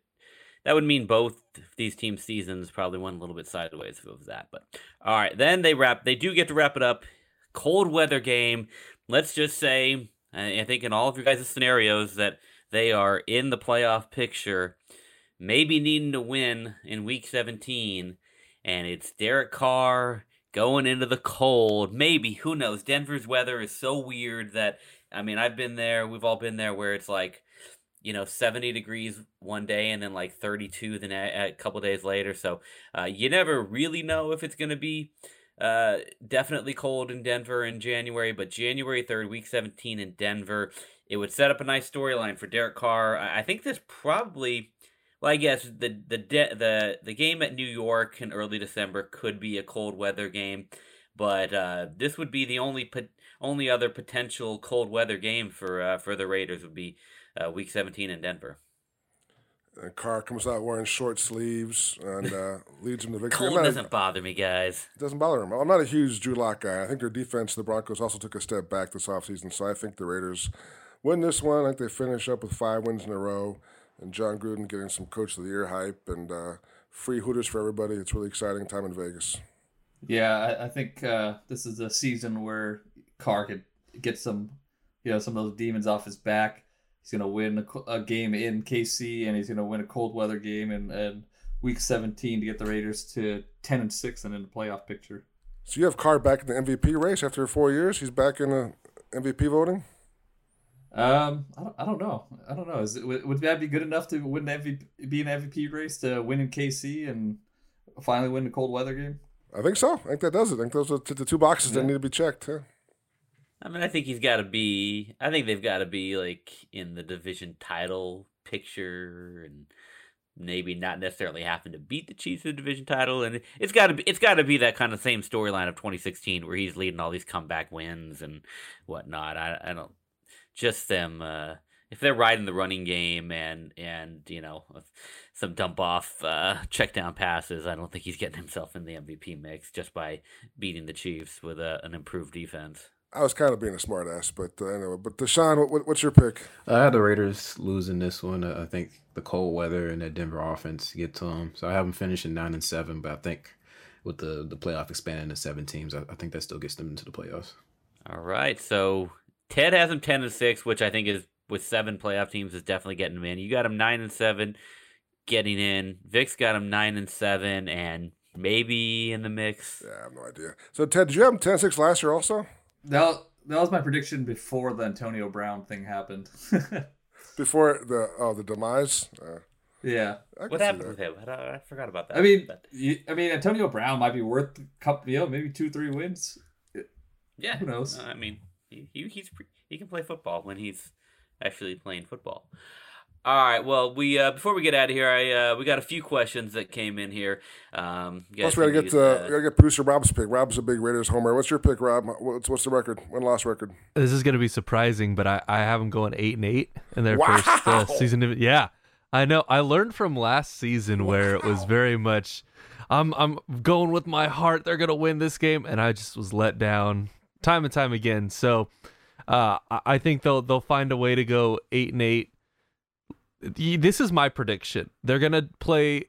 that would mean both these teams' seasons probably went a little bit sideways if it was that. But all right, then they wrap. They do get to wrap it up. Cold weather game. Let's just say, I think in all of your guys' scenarios that they are in the playoff picture maybe needing to win in week 17, and it's Derek Carr going into the cold. Maybe, who knows? Denver's weather is so weird that, I mean, I've been there, we've all been there where it's like, you know, 70 degrees one day and then like 32 the a couple days later. So uh, you never really know if it's going to be uh, definitely cold in Denver in January, but January 3rd, week 17 in Denver, it would set up a nice storyline for Derek Carr. I think this probably well, I guess the the de- the the game at New York in early December could be a cold weather game, but uh, this would be the only pot- only other potential cold weather game for uh, for the Raiders would be uh, Week 17 in Denver. And Carr comes out wearing short sleeves and uh, [laughs] leads him to victory. Cold doesn't a, bother me, guys. It doesn't bother him. I'm not a huge Drew Lock guy. I think their defense, the Broncos, also took a step back this offseason, so I think the Raiders win this one. I think they finish up with five wins in a row and Jon Gruden getting some Coach of the Year hype and uh, free Hooters for everybody. It's really exciting time in Vegas. Yeah, I, I think uh, this is a season where Carr could get some, you know, some of those demons off his back. He's going to win a, a, game in KC, and he's going to win a cold weather game in, in Week 17 to get the Raiders to 10 and six and in the playoff picture. So you have Carr back in the MVP race after four years. He's back in the MVP voting. Um, I don't, I don't know. I don't know. Is it, would that be good enough to win MVP, be an MVP race to win in KC and finally win the cold weather game? I think so. I think that does it. I think those are the two boxes yeah. that need to be checked. Huh? I mean, I think he's got to be. I think they've got to be like in the division title picture, and maybe not necessarily having to beat the Chiefs in the division title. And it's got to be. It's got to be that kind of same storyline of 2016, where he's leading all these comeback wins and whatnot. I, I don't just them. Uh, if they're riding the running game and and you know some dump off uh, [laughs] check down passes, I don't think he's getting himself in the MVP mix just by beating the Chiefs with a, an improved defense. I was kind of being a smartass, but uh, anyway. But Tashan, what, what's your pick? I had the Raiders losing this one. I think the cold weather and that Denver offense get to them. So I have them finishing nine and seven, but I think with the the playoff expanding to seven teams, I, I think that still gets them into the playoffs. All right, so Ted has them ten and six, which I think is with seven playoff teams is definitely getting them in. You got them nine and seven, getting in. Vic's got them nine and seven, and maybe in the mix. Yeah, I have no idea. So Ted, did you have them 10-6 last year also? That that was my prediction before the Antonio Brown thing happened. [laughs] before the oh the demise. Uh, yeah. What happened with him? I, I, forgot about that. I mean, you, I mean, Antonio Brown might be worth a couple, you know, maybe two, three wins. Yeah. Who knows? I mean, he, he's he can play football when he's actually playing football. All right. Well, we uh, before we get out of here, I uh, we got a few questions that came in here. Um, Plus, we gotta get uh, we gotta get producer Rob's pick. Rob's a big Raiders homer. What's your pick, Rob? What's what's the record? Win loss record? This is gonna be surprising, but I, I have them going eight and eight in their wow. first uh, season. Of, yeah, I know. I learned from last season wow. where it was very much. I'm I'm going with my heart. They're gonna win this game, and I just was let down time and time again. So uh, I think they'll they'll find a way to go eight and eight. This is my prediction. They're gonna play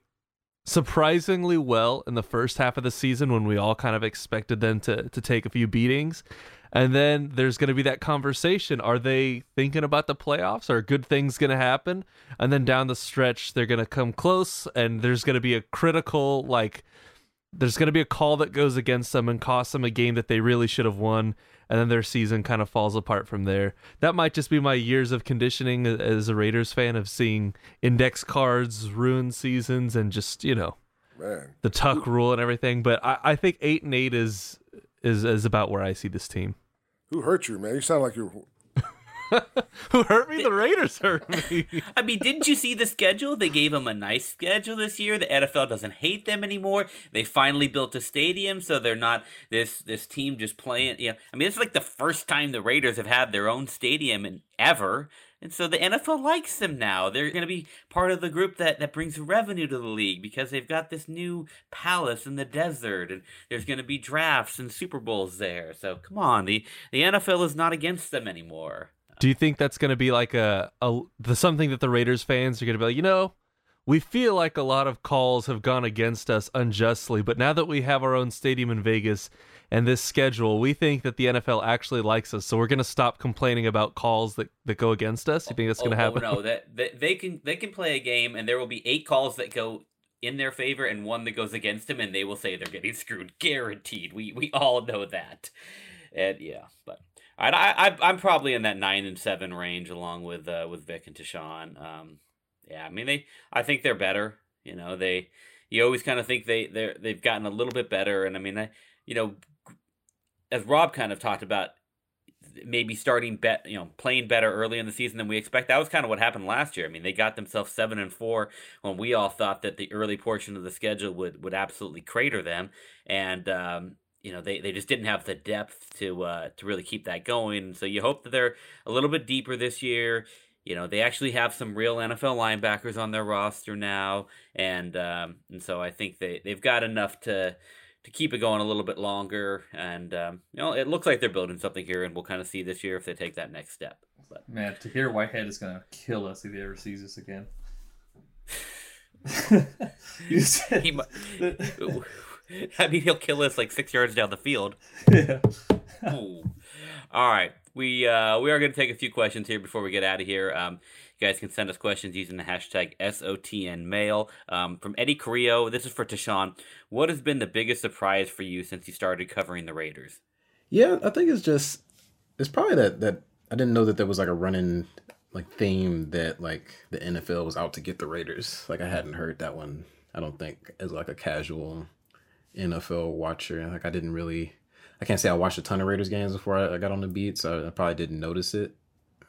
surprisingly well in the first half of the season when we all kind of expected them to to take a few beatings. And then there's going to be that conversation. Are they thinking about the playoffs? Are good things going to happen? And then down the stretch, they're going to come close, and there's going to be a critical, like, there's going to be a call that goes against them and costs them a game that they really should have won and then their season kind of falls apart from there. That might just be my years of conditioning as a Raiders fan of seeing index cards ruin seasons and just you know Man. the tuck rule and everything. But I, I think eight and eight is is is about where I see this team. Who hurt you, man? You sound like you're Who hurt me? The Raiders hurt me. [laughs] I mean, didn't you see the schedule? They gave them a nice schedule this year. The NFL doesn't hate them anymore. They finally built a stadium, so they're not this this team just playing. Yeah, you know, I mean, it's like the first time the Raiders have had their own stadium in ever. And so the NFL likes them now. They're going to be part of the group that, that brings revenue to the league because they've got this new palace in the desert and there's going to be drafts and Super Bowls there. So come on, the, the NFL is not against them anymore. Do you think that's going to be like a, a the something that the Raiders fans are going to be like, you know, we feel like a lot of calls have gone against us unjustly, but now that we have our own stadium in Vegas and this schedule, we think that the NFL actually likes us, so we're going to stop complaining about calls that, that go against us. You think that's oh, going to oh, happen? Oh, no, that, that they can they can play a game and there will be eight calls that go in their favor and one that goes against them, and they will say they're getting screwed, guaranteed. We we all know that, and yeah, but I, I, I'm probably in that nine and seven range, along with uh, with Vic and Tashan. Um, yeah, I mean they. I think they're better. You know, they. You always kind of think they they they've gotten a little bit better, and I mean, I, you know, as Rob kind of talked about, maybe starting bet, you know, playing better early in the season than we expect. That was kind of what happened last year. I mean, they got themselves seven and four when we all thought that the early portion of the schedule would would absolutely crater them, and um, you know they, they just didn't have the depth to uh, to really keep that going. So you hope that they're a little bit deeper this year. You know they actually have some real NFL linebackers on their roster now, and um, and so I think they they've got enough to to keep it going a little bit longer. And um, you know it looks like they're building something here, and we'll kind of see this year if they take that next step. But man, Tahir Whitehead is gonna kill us if he ever sees us again. [laughs] [laughs] you said. He, [laughs] [laughs] I mean, he'll kill us like six yards down the field. Yeah. All right, we uh, we are going to take a few questions here before we get out of here. Um, you guys can send us questions using the hashtag SOTNMail. Um, from Eddie Carrillo, this is for Tashan. What has been the biggest surprise for you since you started covering the Raiders? Yeah, I think it's just it's probably that that I didn't know that there was like a running like theme that like the NFL was out to get the Raiders. Like I hadn't heard that one. I don't think as like a casual NFL watcher. Like I didn't really, I can't say I watched a ton of Raiders games before I, I got on the beat, so I probably didn't notice it.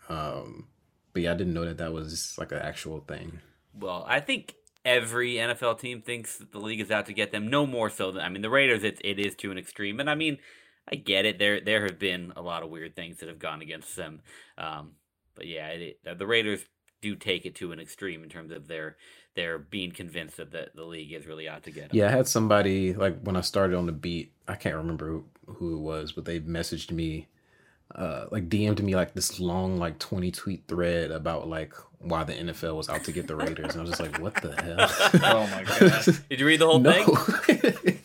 Um, but yeah, I didn't know that that was like an actual thing. Well, I think every NFL team thinks that the league is out to get them. No more so than I mean the Raiders. It it is to an extreme, and I mean I get it. There there have been a lot of weird things that have gone against them. Um, but yeah, it, the Raiders do take it to an extreme in terms of their their being convinced that the, the league is really out to get them. Yeah, I had somebody like when I started on the beat. I can't remember who, who it was, but they messaged me, uh, like DM'd me like this long like twenty tweet thread about like why the NFL was out to get the Raiders, and I was just like, what the hell? [laughs] Oh my god. [laughs] Did you read the whole no. thing?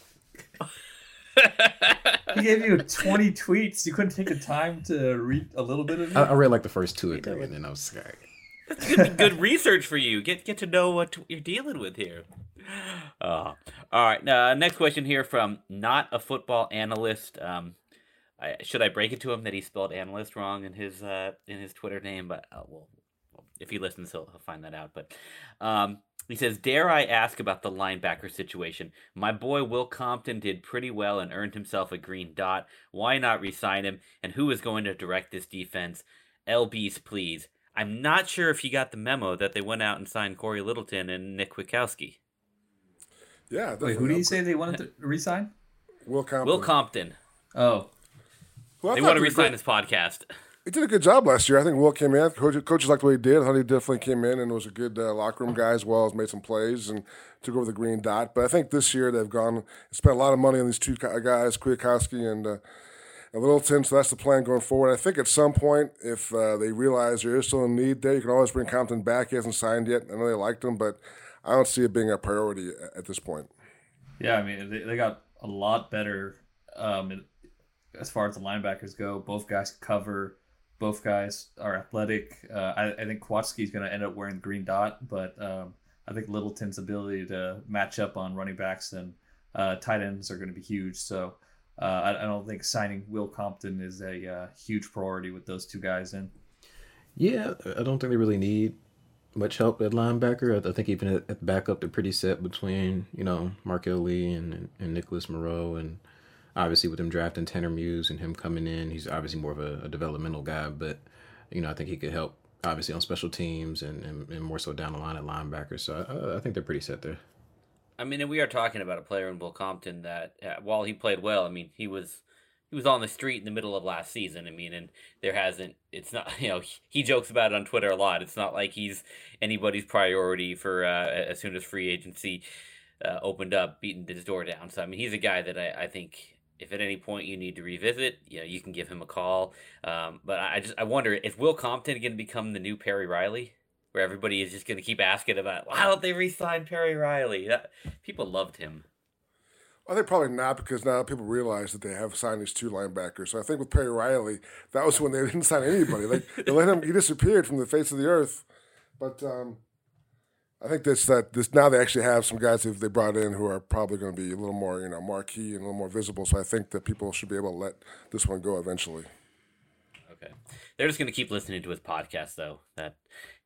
[laughs] he gave you 20 tweets. You couldn't take the time to read a little bit of it. I, I read like the first two or three, and then I was like, That's gonna be good research for you. Get get to know what you're dealing with here. Uh, all right. Uh, next question here from not a football analyst. Um, I, should I break it to him that he spelled analyst wrong in his uh, in his Twitter name? But uh, well, if he listens, he'll, he'll find that out. But um, he says, "Dare I ask about the linebacker situation? My boy Will Compton did pretty well and earned himself a green dot. Why not resign him? And who is going to direct this defense? LBs, please." I'm not sure if you got the memo that they went out and signed Cory Littleton and Nick Kwiatkowski. Yeah. Wait, who did you say they wanted to resign? Will Compton. Will Compton. Oh, Who I They thought want to resign great- this podcast. He did a good job last year. I think Will came in. Coach, coaches liked what he did. I thought he definitely came in and was a good uh, locker room guy as well as made some plays and took over the green dot. But I think this year they've gone spent a lot of money on these two guys, Kwiatkowski and, uh, and Littleton. So that's the plan going forward. I think at some point, if uh, they realize there is still a need there, you can always bring Compton back. He hasn't signed yet. I know they liked him, but I don't see it being a priority at- this point. yeah. I mean, they, they got a lot better um, as far as the linebackers go. Both guys cover. Both guys are athletic. Uh, I, I think Kwiatkowski's going to end up wearing the green dot, but um, I think Littleton's ability to match up on running backs and uh, tight ends are going to be huge. So uh, I, I don't think signing Will Compton is a uh, huge priority with those two guys in. yeah, I don't think they really need much help at linebacker. I, think even at, at backup, they're pretty set between you know Marquel Lee and, and, and Nicholas Morrow, and obviously with him drafting Tanner Muse and him coming in, he's obviously more of a, a developmental guy, but you know I think he could help obviously on special teams and, and, and more so down the line at linebacker. So I, I think they're pretty set there. I mean, we are talking about a player in Will Compton that, uh, while he played well, I mean, he was he was on the street in the middle of last season. I mean, and there hasn't. It's not. [laughs] You know, he jokes about it on Twitter a lot. It's not like he's anybody's priority for uh, as soon as free agency uh, opened up, beating his door down. So I mean, he's a guy that I, I think. If at any point you need to revisit, you know, you can give him a call. Um, but I I just I wonder is Will Compton going to become the new Perry Riley? Where everybody is just going to keep asking about why don't they re-sign Perry Riley? That, people loved him. I think probably not because now people realize that they have signed these two linebackers. So I think with Perry Riley, that was when they [laughs] didn't sign anybody. Like they let him, he disappeared from the face of the earth. But um, I think this that this now they actually have some guys that they brought in who are probably going to be a little more you know marquee and a little more visible. So I think that people should be able to let this one go eventually. Okay, they're just going to keep listening to his podcast though. That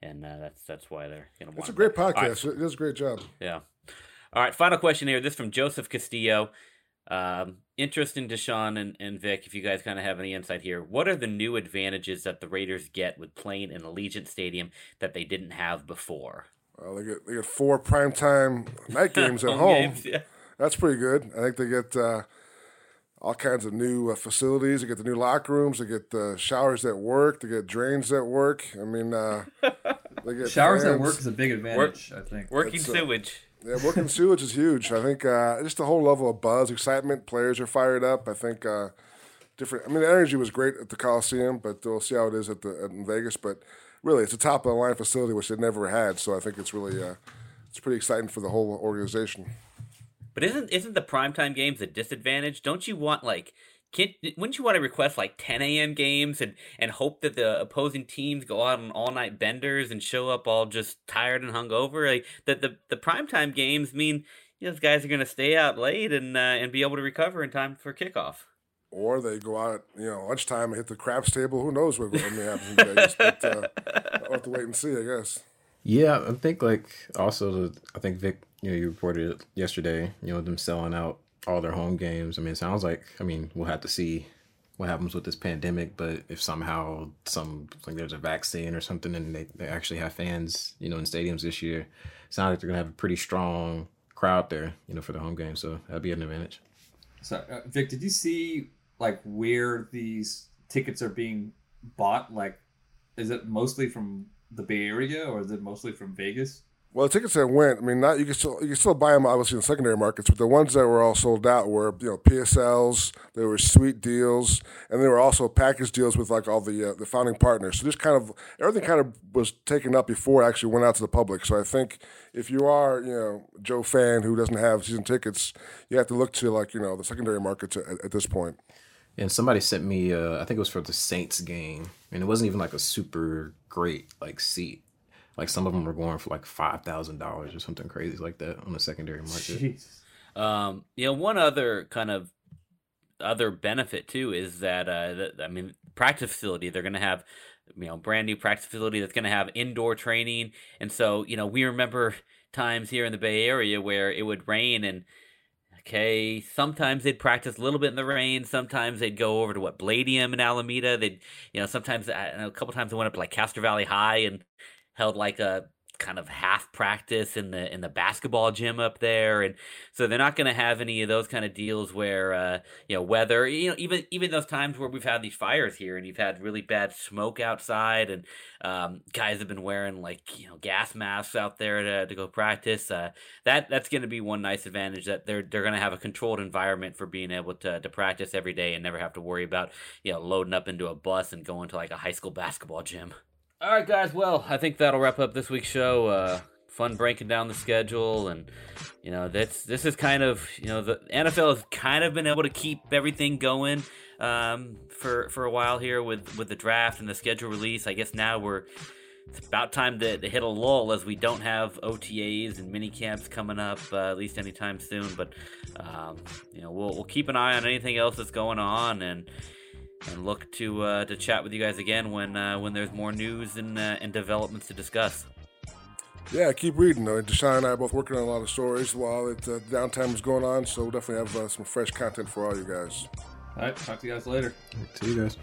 and uh, that's that's why they're going to. It's a great podcast. It does a great job. Yeah. All right. Final question here. This from Joseph Castillo. Um, interest in Tashan and, and Vic, if you guys kind of have any insight here. What are the new advantages that the Raiders get with playing in Allegiant Stadium that they didn't have before? Well, they get they get four primetime night [laughs] games at Home home. games, yeah. That's pretty good. I think they get uh, all kinds of new uh, facilities. They get the new locker rooms. They get the showers that work. They get drains that work. I mean, uh, [laughs] they get Showers at fans. work is a big advantage, I think. Working It's, uh, sewage. Yeah, working [laughs] sewage is huge. I think uh, just the whole level of buzz, excitement. Players are fired up. I think uh, different. I mean, the energy was great at the Coliseum, but we'll see how it is at the at, in Vegas. But really, it's a top of the line facility which they never had. So I think it's really uh, it's pretty exciting for the whole organization. But isn't isn't the primetime games a disadvantage? Don't you want like can't, wouldn't you want to request like 10 a.m. games and, and hope that the opposing teams go out on all night benders and show up all just tired and hungover? Like that the the primetime games mean you know, those guys are going to stay out late and uh, and be able to recover in time for kickoff. Or they go out, you know, lunchtime and hit the craps table. Who knows what may happen in Vegas? But uh, I'll have to wait and see, I guess. Yeah, I think like also the I think Vic, you know, you reported it yesterday, you know, them selling out all their home games. I mean, it sounds like I mean we'll have to see what happens with this pandemic, but if somehow some like there's a vaccine or something and they, they actually have fans, you know, in stadiums this year, sounds like they're gonna have a pretty strong crowd there, you know, for the home game. So that'd be an advantage. So, uh, Vic, did you see like where these tickets are being bought? Like, is it mostly from the Bay Area or is it mostly from Vegas? Well, the tickets that went, I mean, not you can still you can still buy them obviously in secondary markets, but the ones that were all sold out were you know PSLs. There were suite deals, and there were also package deals with like all the uh, the founding partners. So just kind of everything kind of was taken up before it actually went out to the public. So I think if you are you know Joe fan who doesn't have season tickets, you have to look to like you know the secondary markets at, at this point. And somebody sent me, uh, I think it was for the Saints game, and it wasn't even like a super great like seat. Like some of them were going for like five thousand dollars or something crazy like that on the secondary market. Jeez. Um, you know, one other kind of other benefit too is that uh, that, I mean, practice facility they're going to have, you know, brand new practice facility that's going to have indoor training, and so you know we remember times here in the Bay Area where it would rain and. Okay, sometimes they'd practice a little bit in the rain. Sometimes they'd go over to what Bladium in Alameda. They'd, you know, sometimes know a couple times they went up to like Castro Valley High and held like a kind of half practice in the in the basketball gym up there. And so they're not going to have any of those kind of deals where uh you know weather you know even even those times where we've had these fires here and you've had really bad smoke outside and um guys have been wearing like you know gas masks out there to, to go practice uh that that's going to be one nice advantage that they're they're going to have a controlled environment for being able to to practice every day and never have to worry about you know loading up into a bus and going to like a high school basketball gym all right, guys. Well, I think that'll wrap up this week's show. Uh, fun breaking down the schedule, and you know that's this is kind of you know the NFL has kind of been able to keep everything going um, for for a while here with with the draft and the schedule release. I guess now we're it's about time to, to hit a lull as we don't have OTAs and mini camps coming up uh, at least anytime soon. But um, you know we'll we'll keep an eye on anything else that's going on and and look to uh, to chat with you guys again when uh, when there's more news and uh, and developments to discuss. Yeah, keep reading. Though. Tashan and I are both working on a lot of stories while it, uh, downtime is going on, so we'll definitely have uh, some fresh content for all you guys. All right, talk to you guys later. See you guys.